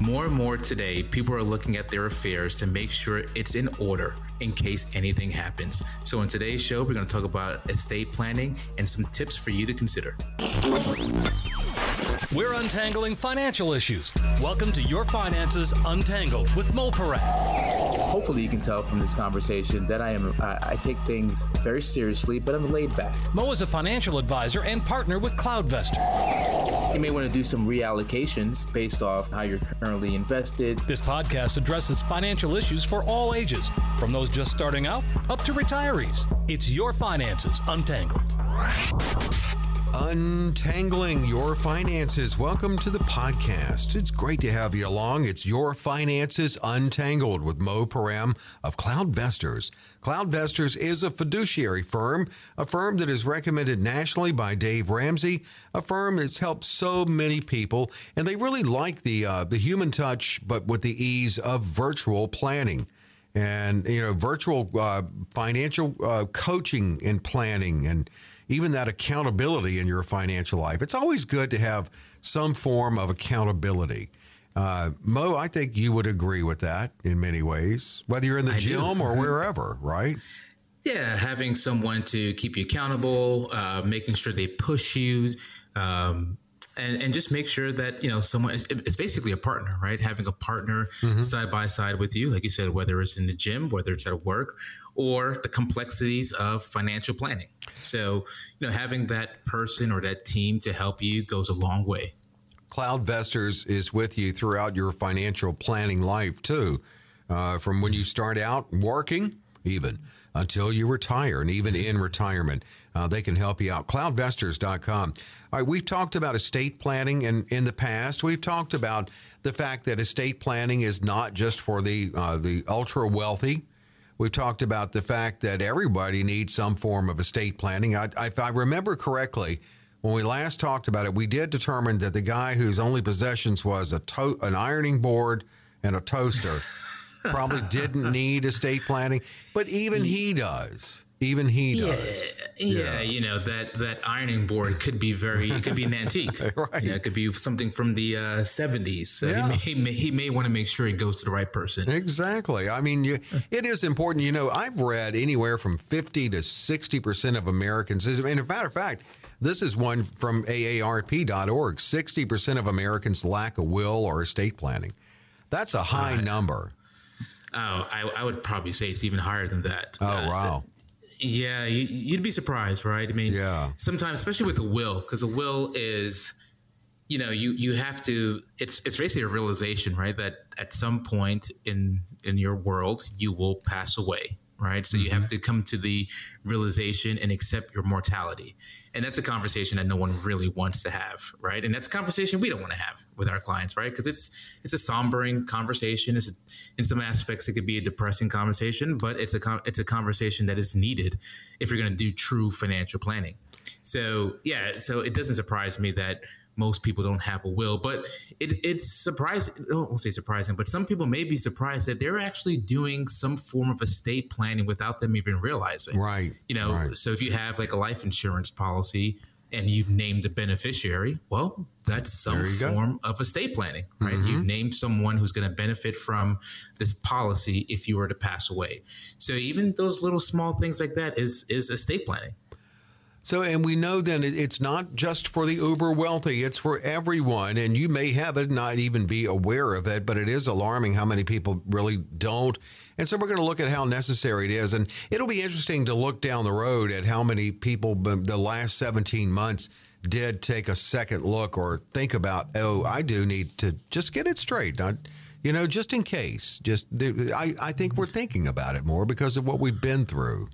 More and more today, people are looking at their affairs to make sure it's in order in case anything happens. So, in today's show, we're going to talk about estate planning and some tips for you to consider. We're untangling financial issues. Welcome to Your Finances Untangled with Mo Param. Hopefully, you can tell from this conversation that I am I, I take things very seriously, but I'm laid back. Mo is a financial advisor and partner with CloudVestor. You may want to do some reallocations based off how you're currently invested. This podcast addresses financial issues for all ages, from those just starting out up to retirees. It's Your Finances Untangled. Untangling Your Finances. Welcome to the podcast. It's great to have you along. It's Your Finances Untangled with Mo Param of CloudVestors. CloudVestors is a fiduciary firm, a firm that is recommended nationally by Dave Ramsey, a firm that's helped so many people, and they really like the uh, the human touch, but with the ease of virtual planning and you know virtual uh, financial uh, coaching and planning and even that accountability in your financial life. It's always good to have some form of accountability. Uh, Mo, I think you would agree with that in many ways, whether you're in the I gym do. or wherever, right? Yeah, having someone to keep you accountable, uh, making sure they push you, um, and, and just make sure that you know someone it's basically a partner right having a partner mm-hmm. side by side with you like you said whether it's in the gym whether it's at work or the complexities of financial planning so you know having that person or that team to help you goes a long way CloudVestors is with you throughout your financial planning life too uh, from when you start out working even until you retire and even in retirement uh, they can help you out. Cloudvestors.com. All right, we've talked about estate planning in, in the past. We've talked about the fact that estate planning is not just for the uh, the ultra wealthy. We've talked about the fact that everybody needs some form of estate planning. I, if I remember correctly, when we last talked about it, we did determine that the guy whose only possessions was a to- an ironing board and a toaster probably didn't need estate planning, but even he does. Even he does. Yeah, yeah, you know that that ironing board could be very. It could be an antique. right. You know, it could be something from the uh, seventies. so yeah. he may, he may want to make sure he goes to the right person. Exactly. I mean, you, it is important. You know, I've read anywhere from fifty to sixty percent of Americans. And as a matter of fact, this is one from AARP.org. Sixty percent of Americans lack a will or estate planning. That's a high number. Oh, I, I, would probably say it's even higher than that. Oh, uh, wow. Yeah, you, would be surprised, right? I mean, yeah. Sometimes, especially with a will, because a will is, you know, you you have to. It's it's basically a realization, right? That at some point in in your world, you will pass away, right? So mm-hmm. you have to come to the realization and accept your mortality. And that's a conversation that no one really wants to have, right? And that's a conversation we don't want to have with our clients, right? Because it's it's a sombering conversation. It's a, in some aspects it could be a depressing conversation, but it's a it's a conversation that is needed if you're going to do true financial planning. So yeah, so it doesn't surprise me that most people don't have a will. But it, it's surprising. I won't say surprising, but some people may be surprised that they're actually doing some form of estate planning without them even realizing. Right. You know, right. so if you have like a life insurance policy and you've named a beneficiary, well, that's some form go. of estate planning, right? Mm-hmm. You've named someone who's going to benefit from this policy if you were to pass away. So even those little small things like that is is estate planning. So, and we know then it's not just for the uber wealthy, it's for everyone. And you may have it, not even be aware of it, but it is alarming how many people really don't. And so we're going to look at how necessary it is. And it'll be interesting to look down the road at how many people the last 17 months did take a second look or think about, oh, I do need to just get it straight. You know, just in case. Just I, I think we're thinking about it more because of what we've been through.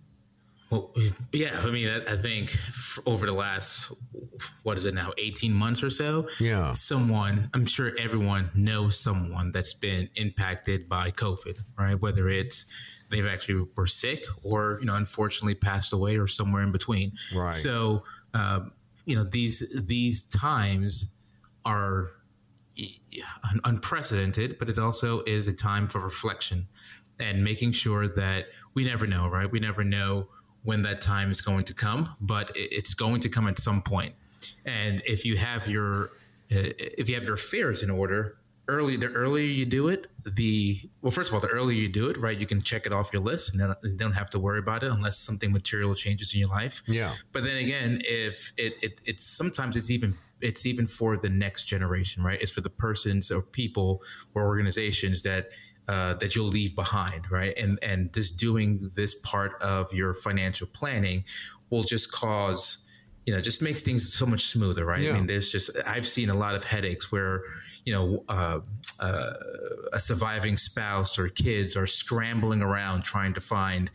Well, yeah, I mean, I, I think over the last, what is it now, 18 months or so? Yeah. Someone, I'm sure everyone knows someone that's been impacted by COVID, right? Whether it's they've actually were sick or, you know, unfortunately passed away or somewhere in between. Right. So, um, you know, these, these times are unprecedented, but it also is a time for reflection and making sure that we never know, right? We never know when that time is going to come, but it's going to come at some point. And if you have your uh, if you have your affairs in order, early the earlier you do it the well first of all the earlier you do it right you can check it off your list and then you don't have to worry about it unless something material changes in your life. Yeah. But then again if it, it it's sometimes it's even it's even for the next generation right? It's for the persons or people or organizations that uh, that you'll leave behind right and and just doing this part of your financial planning will just cause you know just makes things so much smoother right Yeah. i mean there's just i've seen a lot of headaches where you know uh, uh, a surviving spouse or kids are scrambling around trying to find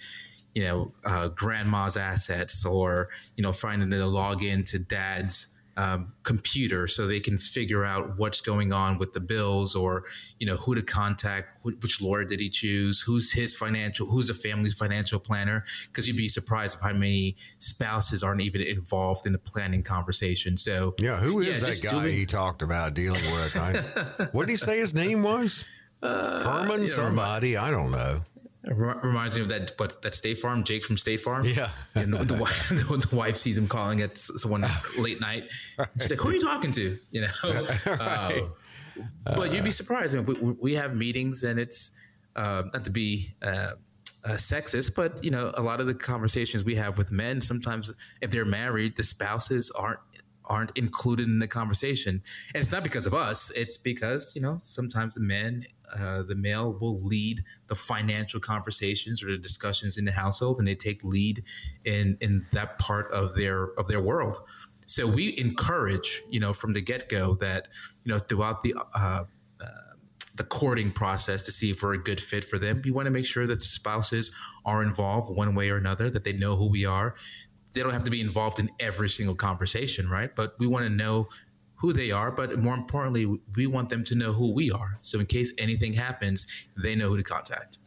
you know uh, grandma's assets or you know finding a login to dad's um, computer so they can figure out what's going on with the bills or you know who to contact wh- which lawyer did he choose who's his financial who's the family's financial planner because you'd be surprised of how many spouses aren't even involved in the planning conversation so Yeah, who is Yeah, that guy doing- he talked about dealing with? I, what did he say his name was? Herman yeah, somebody. I don't know. Reminds me of that, but that State Farm, Jake from State Farm. Yeah. and the, the, wife, the wife sees him calling at someone late night. She's like, "Who are you talking to?" You know. Uh, but you'd be surprised. I mean, we, we- we have meetings, and it's uh, not to be. Uh, uh, sexist, but you know, a lot of the conversations we have with men, sometimes if they're married, the spouses aren't aren't included in the conversation, and it's not because of us. It's because you know sometimes the men, uh, the male, will lead the financial conversations or the discussions in the household, and they take lead in in that part of their of their world. So we encourage, you know, from the get go that you know throughout the uh, the courting process to see if we're a good fit for them. We want to make sure that spouses are involved one way or another, that they know who we are. They don't have to be involved in every single conversation, right? But we want to know who they are, but more importantly, we want them to know who we are. So in case anything happens, they know who to contact.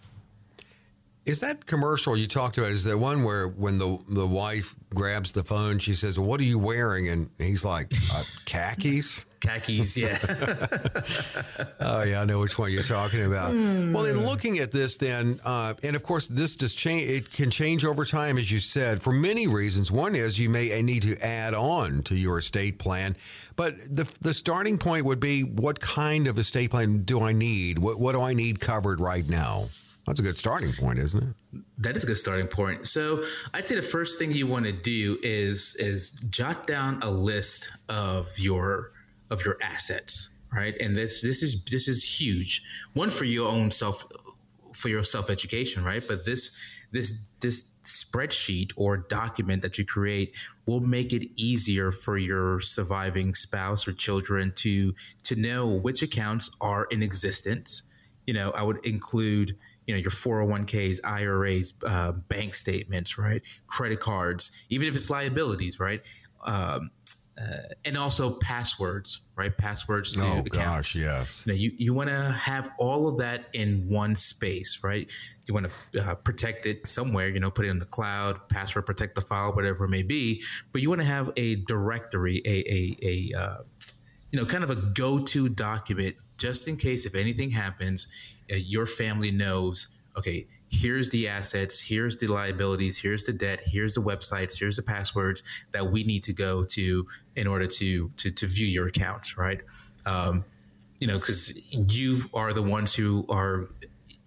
Is that commercial you talked about? Is that one where when the the wife grabs the phone, she says, "What are you wearing?" and he's like, uh, "Khakis." Khakis, yeah. Oh yeah, I know which one you're talking about. Well, in looking at this, then, uh, and of course, this does change. It can change over time, as you said, for many reasons. One is you may need to add on to your estate plan, but the the starting point would be what kind of estate plan do I need? What what do I need covered right now? That's a good starting point, isn't it? That is a good starting point. So I'd say the first thing you want to do is is jot down a list of your of your assets, right? And this this is this is huge. One for your own self for your self education, right? But this this this spreadsheet or document that you create will make it easier for your surviving spouse or children to to know which accounts are in existence. You know, I would include you know your 401ks iras uh, bank statements right credit cards even if it's liabilities right um, uh, and also passwords right passwords to Oh accounts gosh, yes. you you, you want to have all of that in one space, right? You want to uh, protect it somewhere, you know, put it in the cloud, password protect the file, whatever it may be. But you want to have a directory, a, a, a uh, you know, kind of a go-to document just in case if anything happens, uh, your family knows, okay, here's the assets, here's the liabilities, here's the debt, here's the websites, here's the passwords that we need to go to in order to to, to view your accounts, right? Um, you know, because you are the ones who are,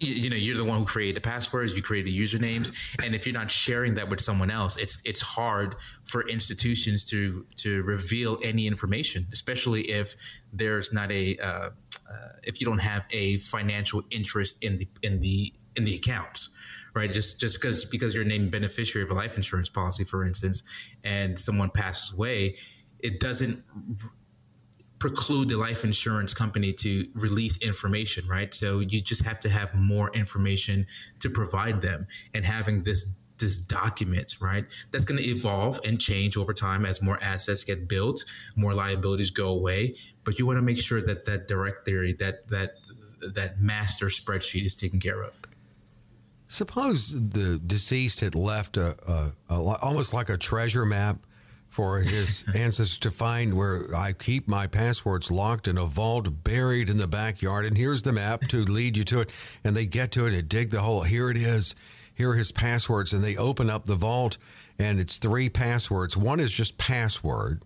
you, know, you're the one who created the passwords, you created the usernames, and if you're not sharing that with someone else, it's it's hard for institutions to to reveal any information, especially if there's not a uh, uh, if you don't have a financial interest in the in the in the accounts right just just because because you're named beneficiary of a life insurance policy for instance and someone passes away it doesn't preclude the life insurance company to release information, right? So you just have to have more information to provide them and having this this document, right? That's going to evolve and change over time as more assets get built, more liabilities go away, but you want to make sure that that directory, that that that master spreadsheet is taken care of. Suppose the deceased had left a, a, a almost like a treasure map for his ancestors to find where I keep my passwords locked in a vault buried in the backyard. And here's the map to lead you to it. And they get to it and dig the hole. Here it is. Here are his passwords. And they open up the vault and it's three passwords. One is just password.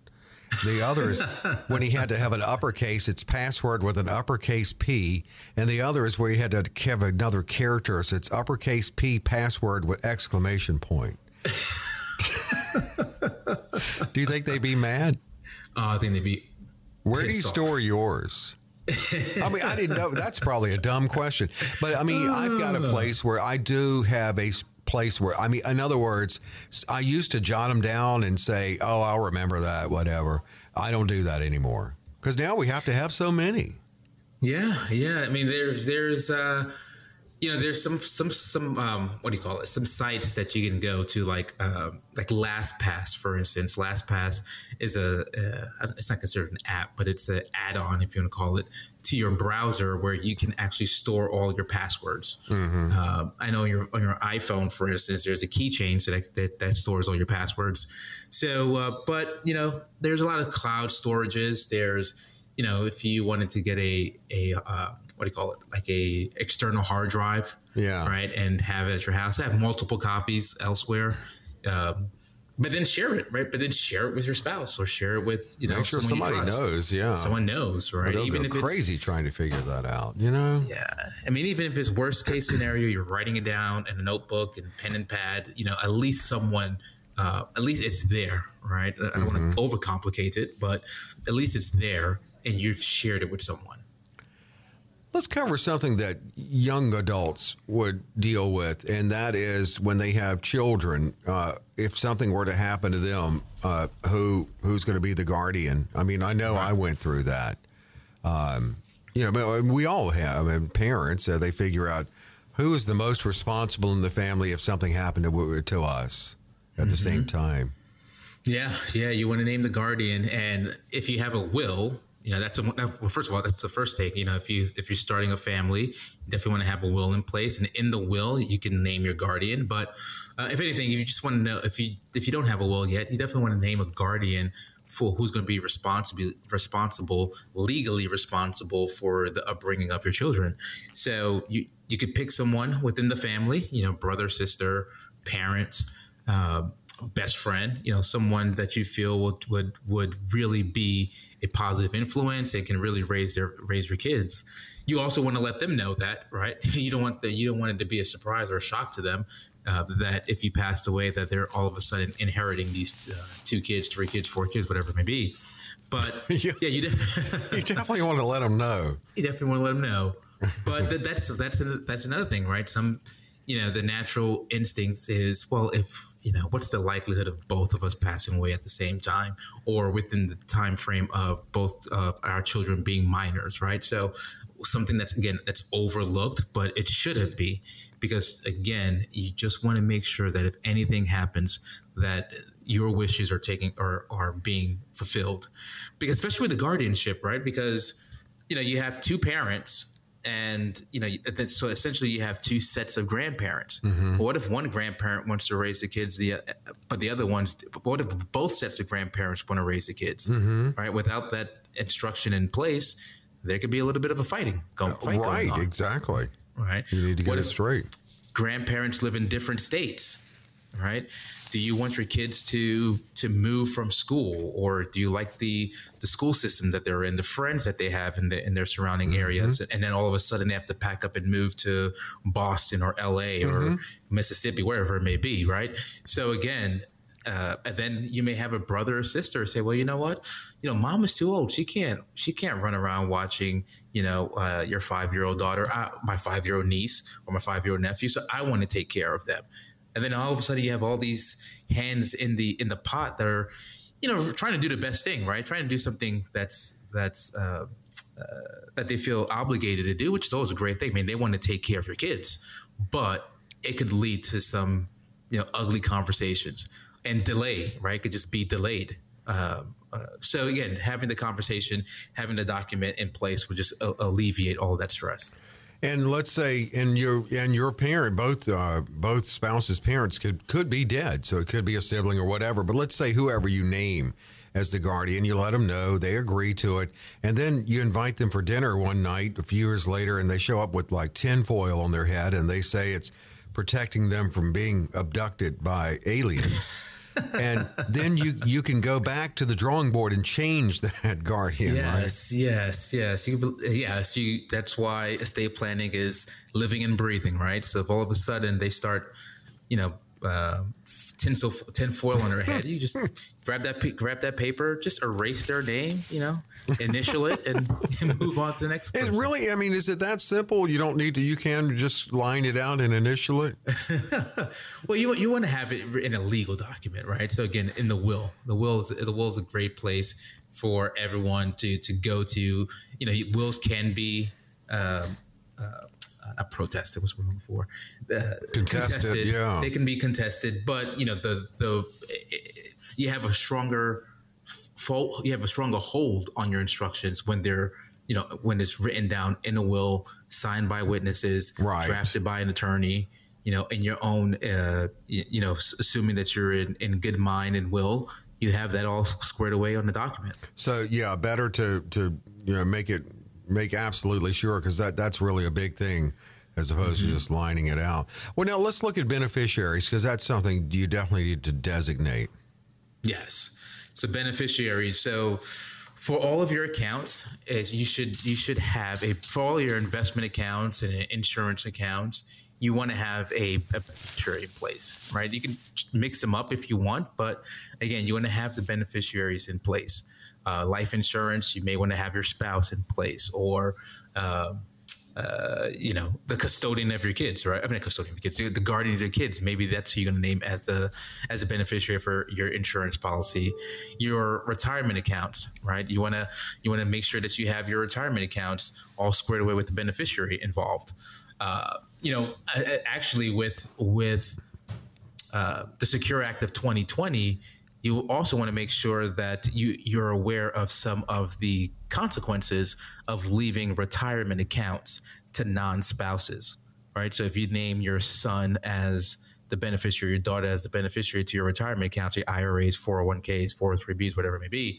The other is when he had to have an uppercase, it's password with an uppercase P. And the other is where he had to have another character. So it's uppercase P password with exclamation point. do you think they'd be mad? Uh, I think they'd be. Where do you off. store yours? I mean, I didn't know. That's probably a dumb question. But I mean, I've got a place where I do have a place where, I mean, in other words, I used to jot them down and say, oh, I'll remember that, whatever. I don't do that anymore because now we have to have so many. Yeah. Yeah. I mean, there's, there's, uh, you know there's some some some um, what do you call it? Some sites that you can go to like uh, like lastpass for instance. Lastpass is a uh, it's not considered an app but it's an add-on if you want to call it to your browser where you can actually store all your passwords. Mm-hmm. uh, i know your on your iphone for instance there's a keychain so that, that, that stores all your passwords. So uh, but you know there's a lot of cloud storages. There's you know if you wanted to get a a uh, what do you call it? Like a external hard drive yeah. right? And have it at your house. Have multiple copies elsewhere um, but then share it right? But then share it with your spouse or share it with you know Make sure somebody knows yeah. Someone knows right? Well, even if crazy trying to figure that out you know? Yeah. I mean even if it's worst case scenario you're writing it down in a notebook and pen and pad you know at least someone uh, at least it's there, right? I don't mm-hmm. want to overcomplicate it, but at least it's there and you've shared it with someone. Let's cover something that young adults would deal with, and that is when they have children. Uh, if something were to happen to them, uh, who who's going to be the guardian? I mean, I know right. I went through that. Um, you know, we all have. I mean, parents, uh, they figure out who is the most responsible in the family if something happened to, to us at mm-hmm. the same time. Yeah, yeah. You want to name the guardian, and if you have a will, you know that's a well first of all that's the first take. You know if you if you're starting a family you definitely want to have a will in place. And in the will you can name your guardian. But uh, if anything if you just want to know if you if you don't have a will yet you definitely want to name a guardian for who's going to be responsible responsible legally responsible for the upbringing of your children. So you you could pick someone within the family you know brother sister parents uh, best friend, you know, someone that you feel would would would really be a positive influence and can really raise their raise your kids. You also want to let them know that, right? You don't want the you don't want it to be a surprise or a shock to them uh, that if you passed away, that they're all of a sudden inheriting these uh, two kids, three kids, four kids, whatever it may be. But yeah, you, de- you definitely want to let them know. You definitely want to let them know. But th- that's that's that's another thing, right? Some you know the natural instincts is well if you know what's the likelihood of both of us passing away at the same time or within the time frame of both of our children being minors right? So something that's again that's overlooked but it shouldn't be because again you just want to make sure that if anything happens that your wishes are taking or are being fulfilled. Because especially with the guardianship right? Because you know you have two parents and you know so essentially you have two sets of grandparents. Mm-hmm. what if one grandparent wants to raise the kids the but the other ones what if both sets of grandparents want to raise the kids? Mm-hmm. right? Without that instruction in place there could be a little bit of a fighting going, fight right going exactly. Right? You need to get what it straight. grandparents live in different states? Right do you want your kids to to move from school or do you like the the school system that they're in the friends that they have in the in their surrounding mm-hmm. areas and then all of a sudden they have to pack up and move to boston or la mm-hmm. or mississippi wherever it may be right so again uh, and then you may have a brother or sister say, "Well, you know what? You know, mom is too old. She can't. She can't run around watching. You know, uh, your five year old daughter, uh, my five year old niece, or my five year old nephew. So I want to take care of them and then all of a sudden you have all these hands in the in the pot that are you know trying to do the best thing right? Trying to do something that's that's uh, uh, that they feel obligated to do which is always a great thing. I mean they want to take care of your kids but it could lead to some you know ugly conversations and delay right? It could just be delayed. Uh, uh, so again having the conversation having the document in place would just alleviate all that stress and let's say, and your and your parent, both uh, both spouses' parents could could be dead, so it could be a sibling or whatever. But let's say whoever you name as the guardian, you let them know, they agree to it, and then you invite them for dinner one night a few years later, and they show up with like tinfoil on their head, and they say it's protecting them from being abducted by aliens. and then you you can go back to the drawing board and change that guardian. Yes, right? yes, yes. You, yes, you. That's why estate planning is living and breathing, right? So if all of a sudden they start, you know, uh, tinsel tin foil on her head. You just grab that grab that paper, just erase their name, you know, initial it, and, and move on to the next. Person. It really, I mean, is it that simple? You don't need to. You can just line it out and initial it. well, you you want to have it in a legal document, right? So again, in the will, the will is the will is a great place for everyone to to go to. You know, wills can be. Um, uh, a protest. It was one for uh, contested, contested. Yeah, they can be contested, but you know the the you have a stronger you have a stronger hold on your instructions when they're you know when it's written down in a will, signed by witnesses, right. drafted by an attorney. You know, in your own, uh, you, you know, assuming that you're in, in good mind and will, you have that all squared away on the document. So yeah, better to to you know make it make absolutely sure because that that's really a big thing as opposed mm-hmm. to just lining it out. Well, now let's look at beneficiaries because that's something you definitely need to designate. Yes, so beneficiaries. So for all of your accounts, is you should you should have a for all your investment accounts and insurance accounts. You want to have a, a beneficiary in place, right? You can mix them up if you want, but again, you want to have the beneficiaries in place uh, life insurance, you may want to have your spouse in place or, uh, uh, you know, the custodian of your kids, right? I mean, custodian of your kids, the guardian of your kids. Maybe that's who you're going to name as the as a beneficiary for your insurance policy. Your retirement accounts, right? You want to you want to make sure that you have your retirement accounts all squared away with the beneficiary involved. Uh, you know, actually, with with uh, the Secure Act of 2020, you also want to make sure that you you're aware of some of the consequences of leaving retirement accounts to non-spouses right? So if you name your son as the beneficiary your daughter as the beneficiary to your retirement accounts your iras 401ks 403bs whatever it may be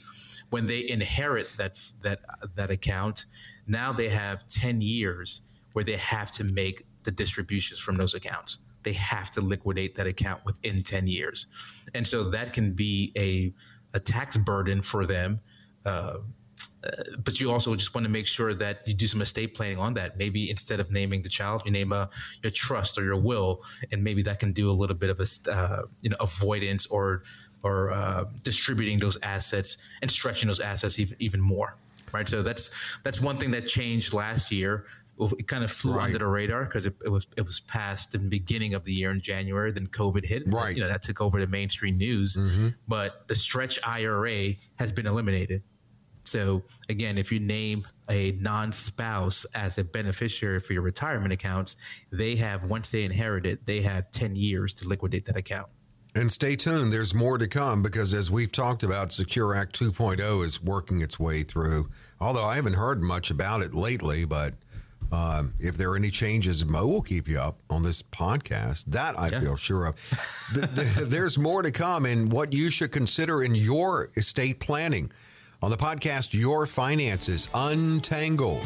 when they inherit that that that account now they have 10 years where they have to make the distributions from those accounts they have to liquidate that account within 10 years. And so that can be a, a tax burden for them. Uh, uh, but you also just want to make sure that you do some estate planning on that. Maybe instead of naming the child, you name a your trust or your will, and maybe that can do a little bit of a uh, you know avoidance or or uh, distributing those assets and stretching those assets even even more. Right. So that's that's one thing that changed last year it kind of flew right. under the radar because it, it, was it was passed in the beginning of the year in January. Then COVID hit. Right. You know that took over the mainstream news. Mm-hmm. But the stretch IRA has been eliminated. So again, if you name a non-spouse as a beneficiary for your retirement accounts, they have once they inherit it, they have ten years to liquidate that account. And stay tuned. There's more to come because, as we've talked about, Secure Act 2.0 is working its way through. Although I haven't heard much about it lately, but um, if there are any changes, Mo will keep you up on this podcast. That I yeah. feel sure of. There's more to come and what you should consider in your estate planning. On the podcast, Your Finances Untangled.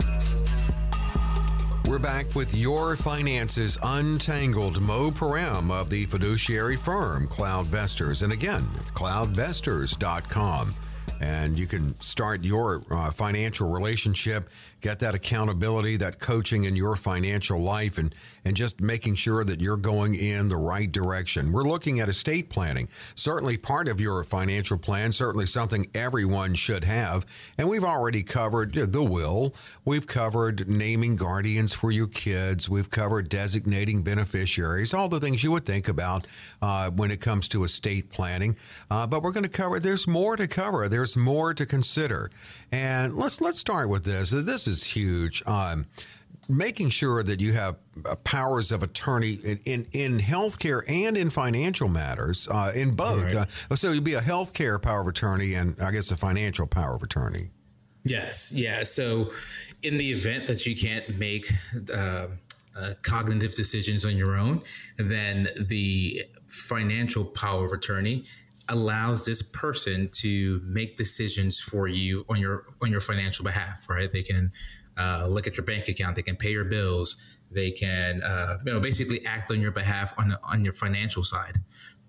We're back with Your Finances Untangled. Mo Param of the fiduciary firm CloudVestors. And again, cloudvestors.com. And you can start your uh, financial relationship get that accountability, that coaching in your financial life, and and just making sure that you're going in the right direction. We're looking at estate planning, certainly part of your financial plan, certainly something everyone should have. And we've already covered the will, we've covered naming guardians for your kids, we've covered designating beneficiaries, all the things you would think about uh, when it comes to estate planning. Uh, but we're going to cover. There's more to cover. There's more to consider. And let's let's start with this. This is huge. Um, making sure that you have uh, powers of attorney in, in, in healthcare and in financial matters, uh, in both. Right. Uh, so you'd be a healthcare power of attorney and I guess a financial power of attorney. Yes. Yeah. So in the event that you can't make uh, uh, cognitive decisions on your own, then the financial power of attorney allows this person to make decisions for you on your on your financial behalf right they can uh, look at your bank account. They can pay your bills. They can, uh, you know, basically act on your behalf on on your financial side.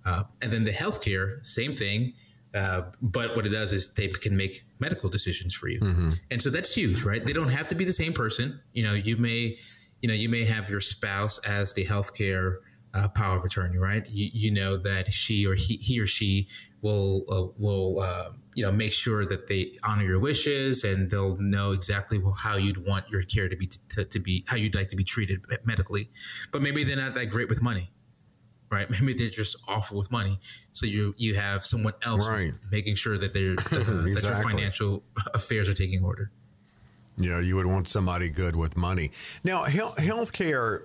Uh, and then the healthcare, same thing. Uh, but what it does is they can make medical decisions for you, mm-hmm. and so that's huge, right? They don't have to be the same person. You know, you may, you know, you may have your spouse as the healthcare uh, power of attorney, right? You, you know that she or he, he or she will uh, will uh, you know make sure that they honor your wishes and they'll know exactly how you'd want your care to be to, to be how you'd like to be treated medically. But maybe they're not that great with money, right? Maybe they're just awful with money. So you you have someone else right. making sure that they're exactly. that your financial affairs are taking order. Yeah, you would want somebody good with money. Now, health healthcare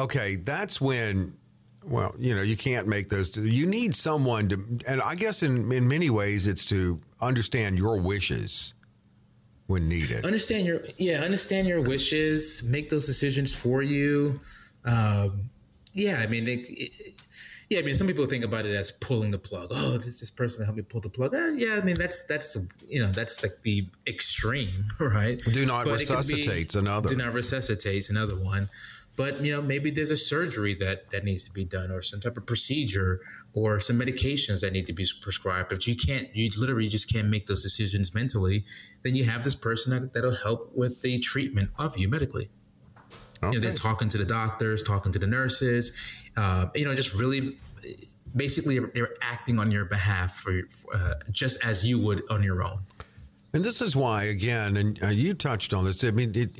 Okay, that's when well, you know, you can't make those. You need someone to, and I guess in in many ways, it's to understand your wishes when needed. Understand your yeah, understand your wishes, make those decisions for you. Um, yeah, I mean, it, it, yeah, I mean, some people think about it as pulling the plug. Oh, this this person help me pull the plug. Eh, yeah, I mean, that's that's you know that's like the extreme, right? Do not but resuscitate another. Do not resuscitate another one but you know maybe there's a surgery that that needs to be done or some type of procedure or some medications that need to be prescribed. But you can't you literally just can't make those decisions mentally then you have this person that, that'll help with the treatment of you medically. Okay. you know they're talking to the doctors talking to the nurses uh, you know just really basically they're acting on your behalf for uh, just as you would on your own. And this is why again and uh, you touched on this. I mean it,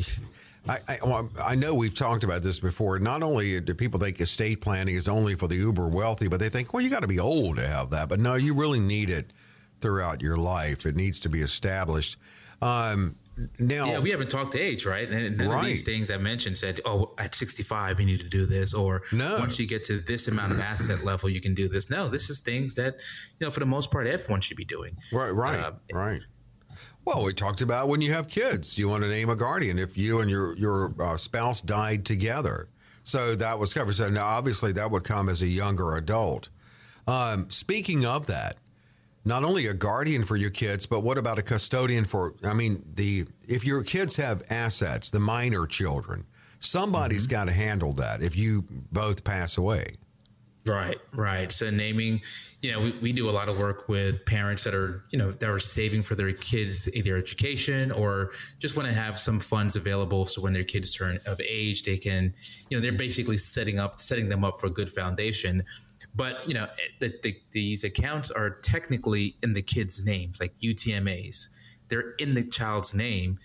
I, I, well, I, know we've talked about this before. Not only do people think estate planning is only for the uber wealthy, but they think, well, you got to be old to have that. But no, you really need it throughout your life. It needs to be established. Um, now, yeah, we haven't talked to age, right? And none right. of these things I mentioned said, "Oh, at 65 you need to do this," or no. once you get to this amount of asset level, you can do this. No, this is things that you know, for the most part, everyone should be doing. Right, right, uh, right. Well, we talked about when you have kids, you want to name a guardian if you and your your uh, spouse died together. So that was covered. So now, obviously, that would come as a younger adult. Um, speaking of that, not only a guardian for your kids, but what about a custodian for? I mean, the if your kids have assets, the minor children, somebody's mm-hmm. got to handle that if you both pass away. Right, right. So naming, you know, we, we do a lot of work with parents that are, you know, that are saving for their kids either education or just want to have some funds available so when their kids turn of age, they can, you know, they're basically setting up, setting them up for a good foundation. But you know, eh, the, the, these accounts are technically in the kids' names, like UTMAs. They're in the child's name,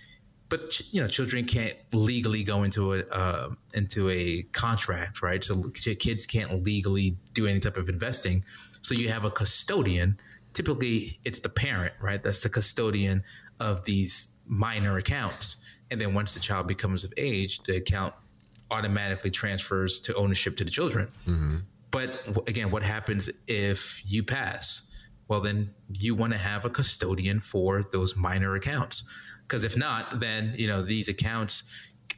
but you know, children can't legally go into a uh, into a contract, right? So kids can't legally do any type of investing. So you have a custodian. Typically, it's the parent, right? That's the custodian of these minor accounts. And then once the child becomes of age, the account automatically transfers to ownership to the children. Mm-hmm. But again, what happens if you pass? Well, then you want to have a custodian for those minor accounts. Because if not, then you know these accounts,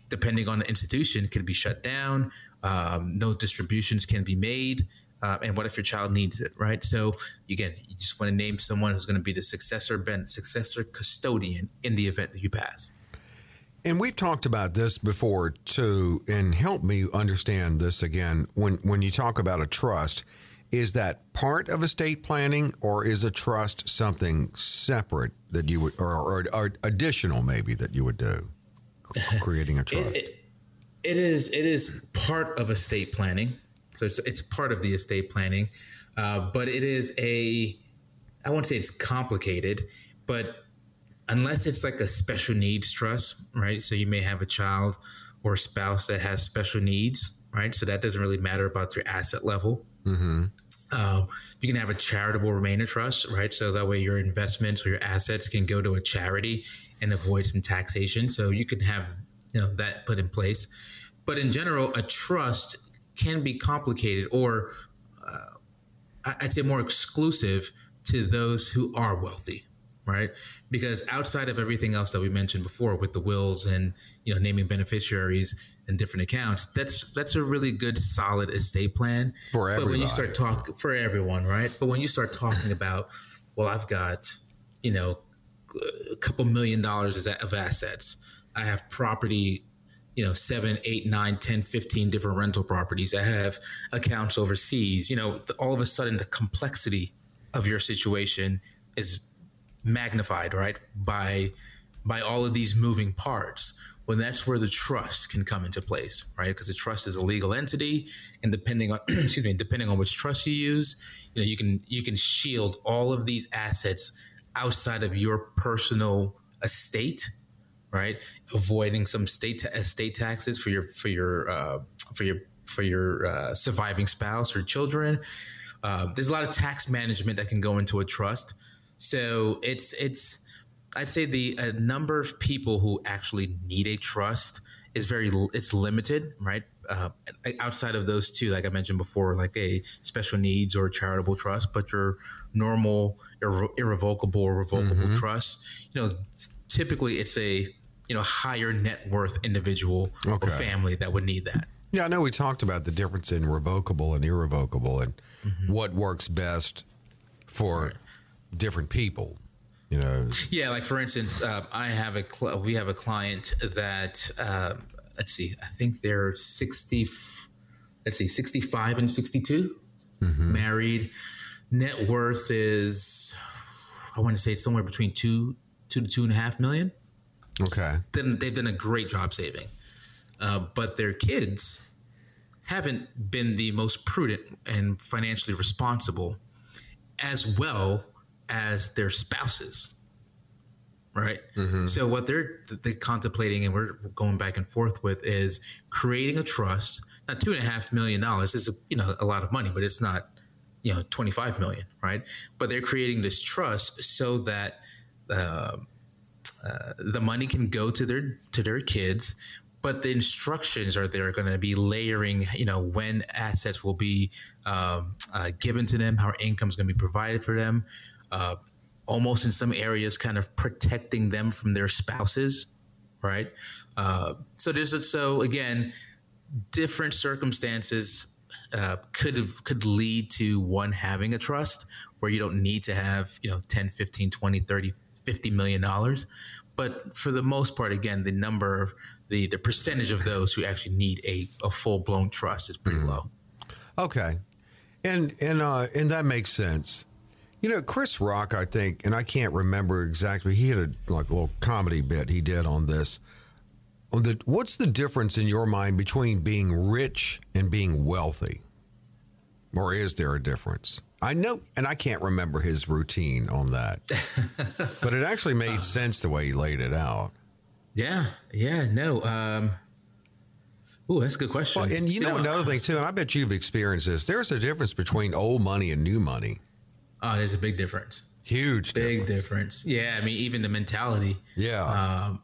depending on the institution, can be shut down. Um, no distributions can be made. Uh, and what if your child needs it, right? So again, you just want to name someone who's going to be the successor, ben, successor custodian in the event that you pass. And we've talked about this before too, and help me understand this again. When when you talk about a trust, Is that part of estate planning, or is a trust something separate that you would, or, or, or additional maybe that you would do? Creating a trust. It, it, it is. It is part of estate planning. So it's it's part of the estate planning, uh, but it is a. I won't say it's complicated, but unless it's like a special needs trust, right? So you may have a child or a spouse that has special needs, right? So that doesn't really matter about their asset level. Mm-hmm. Uh, you can have a charitable remainder trust, right? So that way your investments or your assets can go to a charity and avoid some taxation. So you can have you know that put in place. But in general, a trust can be complicated, or uh, I'd say more exclusive to those who are wealthy, right? Because outside of everything else that we mentioned before with the wills and you know naming beneficiaries and different accounts, that's that's a really good solid estate plan for everyone. But when you start talking for everyone, right? But when you start talking about, well, I've got you know a couple million dollars of assets. I have property you know, seven, eight, nine, 10, 15 different rental properties. I have accounts overseas. You know, all of a sudden the complexity of your situation is magnified, right? By by all of these moving parts. When that's where the trust can come into place, right? Because the trust is a legal entity, and depending on excuse me, depending on which trust you use, you know, you can you can shield all of these assets outside of your personal estate, right? Avoiding some state ta- estate taxes for your for your uh, for your for your uh, surviving spouse or children. Uh, there's a lot of tax management that can go into a trust so it's it's I'd say the uh, number of people who actually need a trust is very it's limited, right? Uh, outside of those two, like I mentioned before, like a special needs or charitable trust, but your normal irre- irrevocable or revocable mm-hmm. trust, you know, typically it's a you know higher net worth individual okay. or family that would need that. Yeah, I know we talked about the difference in revocable and irrevocable and mm-hmm. what works best for. Right different people you know. Yeah like for instance uh, i have a cl- we have a client that uh, let's see i think they're 60 let's see 65 and 62 mm-hmm. married. Net worth is i want to say it's somewhere between two two to two and a half million. Okay. Then they've done a great job saving. Uh, but their kids haven't been the most prudent and financially responsible as well as their spouses right mm-hmm. so what they're they're contemplating and we're going back and forth with is creating a trust not two and a half million dollars is a, you know a lot of money but it's not you know 25 million right but they're creating this trust so that uh, uh, the money can go to their to their kids but the instructions are they're going to be layering you know when assets will be um, uh, given to them how income is going to be provided for them uh, almost in some areas kind of protecting them from their spouses, right? Uh, so there's a, so again, different circumstances uh, could have, could lead to one having a trust where you don't need to have you know 10 15 20 30 50 million dollars but for the most part again the number of the the percentage of those who actually need a, a full-blown trust is pretty mm-hmm. low okay and and uh and that makes sense you know, Chris Rock, I think, and I can't remember exactly. He had a like a little comedy bit he did on this. On the what's the difference in your mind between being rich and being wealthy? Or is there a difference? I know, and I can't remember his routine on that, but it actually made uh, sense the way he laid it out. Yeah, yeah, no. Um, oh, that's a good question. Well, and you know, another thing too, and I bet you've experienced this. There's a difference between old money and new money. Oh, there's a big difference. Huge, big difference. difference. Yeah, I mean, even the mentality. Yeah. Um,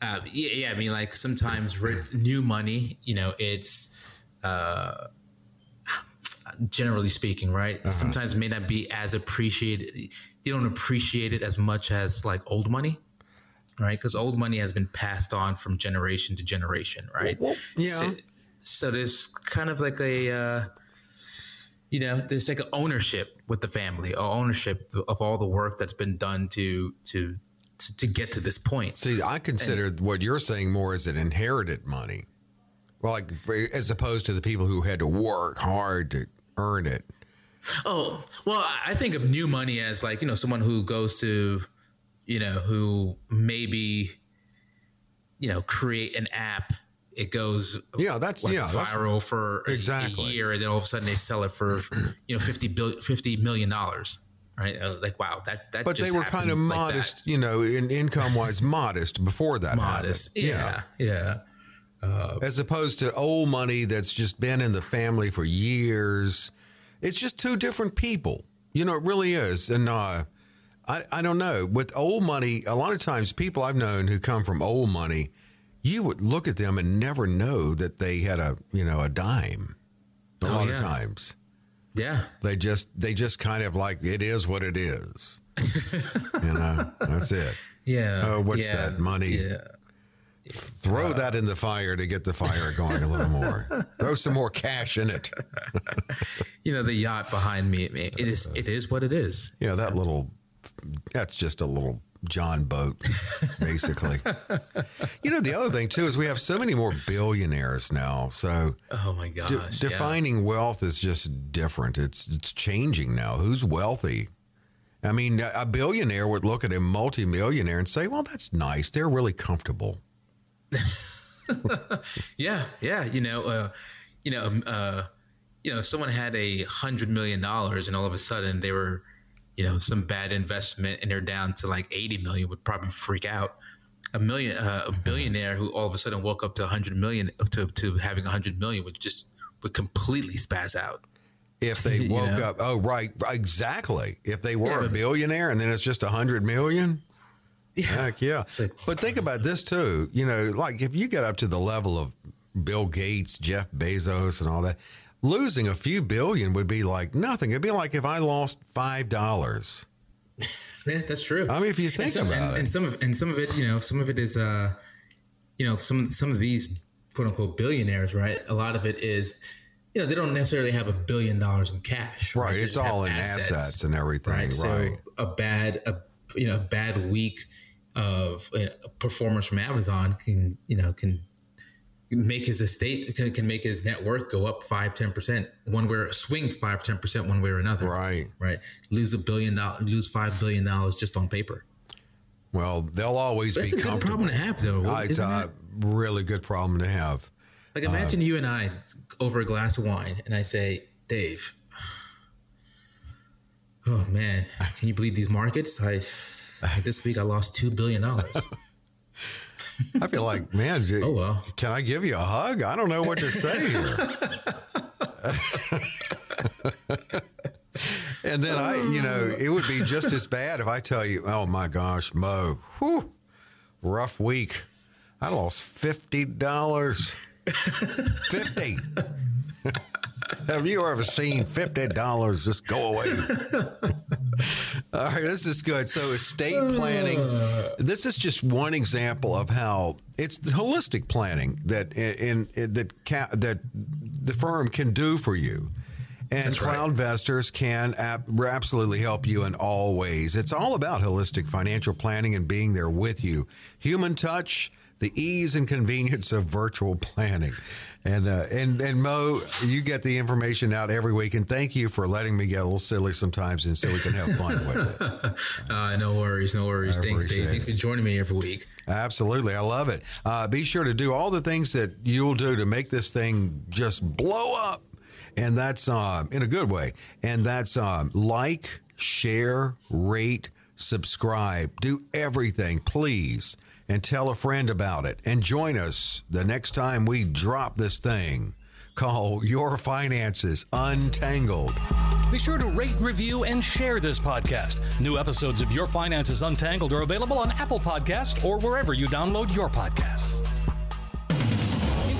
uh, yeah, yeah, I mean, like sometimes new money, you know, it's uh, generally speaking, right? Uh-huh. Sometimes it may not be as appreciated. You don't appreciate it as much as like old money, right? Because old money has been passed on from generation to generation, right? Well, yeah. So, so, there's kind of like a. Uh, you know, there's like an ownership with the family, or ownership of all the work that's been done to to to, to get to this point. See, I consider and, what you're saying more as an inherited money, well, like as opposed to the people who had to work hard to earn it. Oh well, I think of new money as like you know someone who goes to, you know, who maybe, you know, create an app. It goes yeah, that's like yeah, viral that's, for exactly. a year, and then all of a sudden they sell it for you know 50 billion, 50 million dollars right? Uh, like, wow, that that. But they were kind of like modest, that. you know, in income wise, modest before that. Modest, happened. yeah, yeah. yeah. Uh, As opposed to old money that's just been in the family for years. It's just two different people. You know, it really is. And uh, I, I don't know. With old money, a lot of times people I've known who come from old money, you would look at them and never know that they had a, you know, a dime. A oh, lot yeah. of times. Yeah. They just they just kind of like it is what it is. you know, that's it. Yeah. Oh, what's yeah. that money? Yeah. Throw uh, that in the fire to get the fire going a little more. Throw some more cash in it. you know, the yacht behind me, it is it is what it is. Yeah, that little that's just a little John boat, basically. you know, the other thing too is we have so many more billionaires now. So, oh my gosh, de- defining yeah. wealth is just different. It's it's changing now. Who's wealthy? I mean, a billionaire would look at a multimillionaire and say, "Well, that's nice. They're really comfortable." yeah, yeah. You know, uh, you know, um, uh, you know, someone had a hundred million dollars, and all of a sudden they were you know some bad investment and they're down to like 80 million would probably freak out a million uh, a billionaire who all of a sudden woke up to 100 million to, to having 100 million would just would completely spaz out if they woke know? up oh right exactly if they were yeah, a billionaire and then it's just 100 million yeah. Heck yeah. but think about this too. You know, like if you get up to the level of Bill Gates, Jeff Bezos, and all that, losing a few billion would be like nothing. It'd be like if I lost five dollars. yeah, that's true. I mean, if you think some, about and, it, and some of and some of it, you know, some of it is, uh, you know, some some of these quote unquote billionaires, right? A lot of it is, you know, they don't necessarily have a billion dollars in cash, right? right? It's all in assets, assets, and everything, right? right? So a bad, a you know, bad week of uh, performance from Amazon can you know can make his estate can, can make his net worth go up five ten percent one way swings five ten percent one way or another. Right. Right? Lose a billion dollars lose five billion dollars just on paper. Well they'll always That's be a good problem to have though uh, it's a really good problem to have. Like imagine uh, you and I over a glass of wine and I say Dave oh man can you believe these markets? I this week I lost two billion dollars I feel like, man, oh, well. can I give you a hug? I don't know what to say here. and then I, you know, it would be just as bad if I tell you, oh my gosh, Mo, whew, rough week. I lost $50. 50 Have you ever seen $50 just go away? All right, this is good. So, estate planning. Uh. This is just one example of how it's holistic planning that in, in that ca- that the firm can do for you. And That's Cloud Vestors can absolutely help you in all ways. It's all about holistic financial planning and being there with you. Human touch, the ease and convenience of virtual planning. And uh, and and Mo, you get the information out every week, and thank you for letting me get a little silly sometimes, and so we can have fun with it. Uh, no worries, no worries. I Thanks, Dave. Thanks for joining me every week. Absolutely, I love it. Uh, be sure to do all the things that you'll do to make this thing just blow up, and that's uh, in a good way. And that's um, like, share, rate, subscribe, do everything, please and tell a friend about it. And join us the next time we drop this thing. Call Your Finances Untangled. Be sure to rate, review, and share this podcast. New episodes of Your Finances Untangled are available on Apple Podcasts or wherever you download your podcasts